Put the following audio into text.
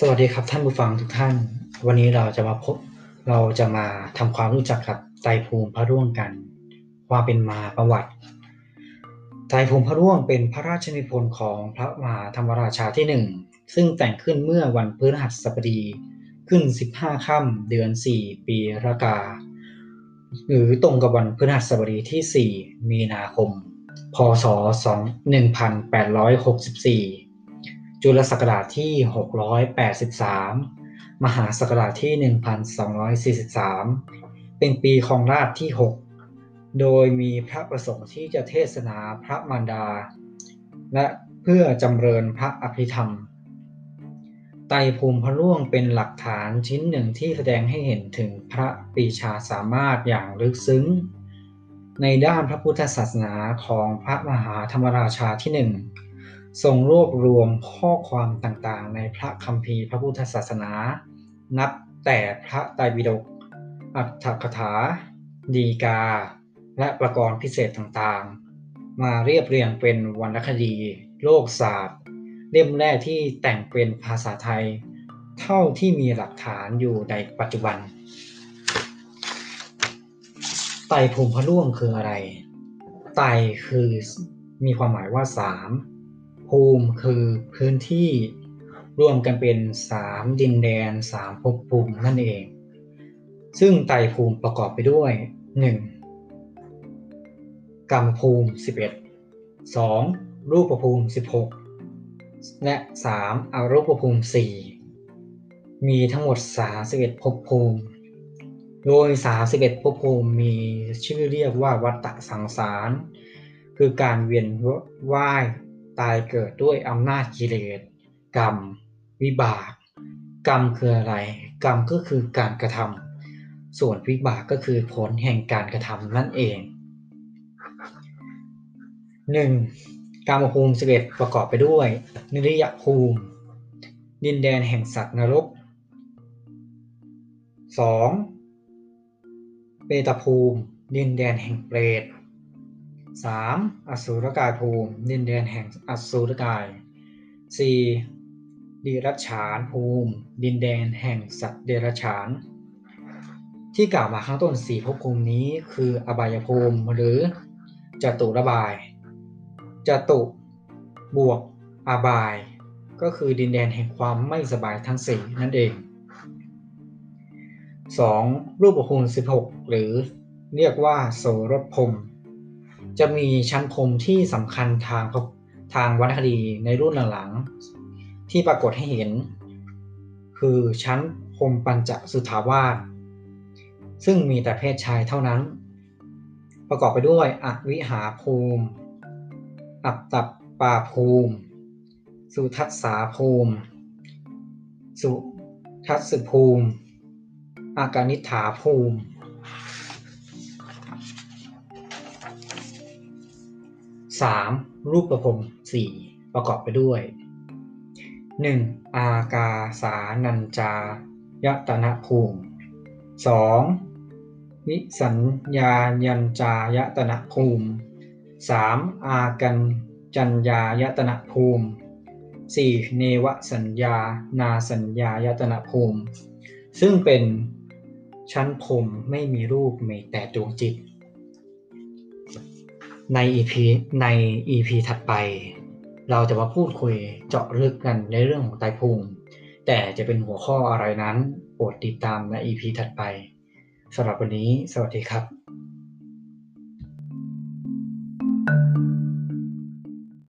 สวัสดีครับท่านผู้ฟังทุกท่าน วันนี้เราจะมาพบเราจะมาทำความรู้จักกับไตรภูมิพระร่วงกัน ความเป็นมาประวัติไตรภูมิพระร่วงเป็นพระราชนิพนธ์ของพระมหาธรรมราชาที่หนึ่งซึ่งแต่งขึ้นเมื่อวันพฤหัสบดีขึ้น 15 ค่ำเดือน 4 ปีรากา หรือตรงกับวันพฤหัสบดีที่ 4 มีนาคม พศ1864 จุลศักราชที่ 683 มหาศักราชที่ 1243 เป็นปีครองราชที่ 6 โดยมีพระประสงค์ที่จะเทศนาพระมารดา และเพื่อจำเริญพระอภิธรรม ไตภูมิพระร่วงเป็นหลักฐานชิ้นหนึ่งที่แสดงให้เห็นถึงพระปีชาสามารถอย่างลึกซึ้ง ในด้านพระพุทธศาสนาของพระมหาธรรมราชาที่หนึ่ง ทรงรวบรวมข้อความต่างๆ ในพระคัมภีร์พระพุทธศาสนา นับแต่พระไตรปิฎกอัตถกถา ดีกา และประกรณ์พิเศษต่างๆ มาเรียบเรียงเป็นวรรณคดี โลกศาสตร์ เล่มแรกที่แต่งเป็นภาษาไทย เท่าที่มีหลักฐานอยู่ในปัจจุบัน ไตรภูมิพระร่วงคืออะไร ไตรคือมีความหมายว่าสาม ภูมิคือพื้นที่รวมกันเป็นสามดินแดนสามภพภูมินั่นเอง ซึ่งไตรภูมิประกอบไปด้วย 1. กรรมภูมิ 11 2. รูปภูมิ 16 และ 3. อรูปภูมิ 4 มีทั้งหมด 31ภพภูมิ โดย 31ภพภูมิมีชื่อเรียกว่าวัฏฏะสังสาร คือการเวียนว่าย ตายเกิดด้วยอำนาจกิเลสกรรม วิบาก กรรมคืออะไร กรรมก็คือการกระทำส่วนวิบากก็คือผลแห่งการกระทำนั่นเอง 1. กรรมภูมิสิบเอ็ดประกอบไปด้วยนิริยภูมิ ดินแดนแห่งสัตว์นรก 2. เปตภูมิ ดินแดนแห่งเปรต 3. อสูรกายภูมิดินแดนแห่งอสูรกาย 4. ดิรัจฉานภูมิ ดินแดนแห่งสัตว์เดรัจฉาน ที่กล่าวมาข้างต้นสี่ภพภูมินี้คืออบายภูมิหรือจตุระบายจตุบวกอบาย ก็คือดินแดนแห่งความไม่สบายทั้งสี่นั่นเอง 2. รูปภูมิ16 หรือเรียกว่าโสรภูมิ จะมีชั้นพรมที่สำคัญทางทางวรรณคดีในรุ่นหลังๆที่ปรากฏให้เห็น คือชั้นพรมปัญจสุทาวาสซึ่งมีแต่เพศชายเท่านั้น ประกอบไปด้วยอวิหาภูมิ อับตตปาภูมิ สุทัศสาภูมิ สุทัศภูมิ อากานิฐาภูมิ 3. รูปประพรม4ประกอบไปด้วย 1. อากาสานัญจายตนะภูมิ 2. วิสัญญายัญจายตนะภูมิ 3. อากันจัญญายตนะภูมิ 4. เนวสัญญา นาสัญญายตนะภูมิ ซึ่งเป็นชั้นพรมไม่มีรูปมีแต่ดวงจิต ใน EP ใน EP ถัดไป เราจะมาพูดคุยเจาะลึกกันในเรื่องของไตภูมิ แต่จะเป็นหัวข้ออะไรนั้นโปรดติดตามใน EP ถัดไปสำหรับวันนี้ สวัสดีครับ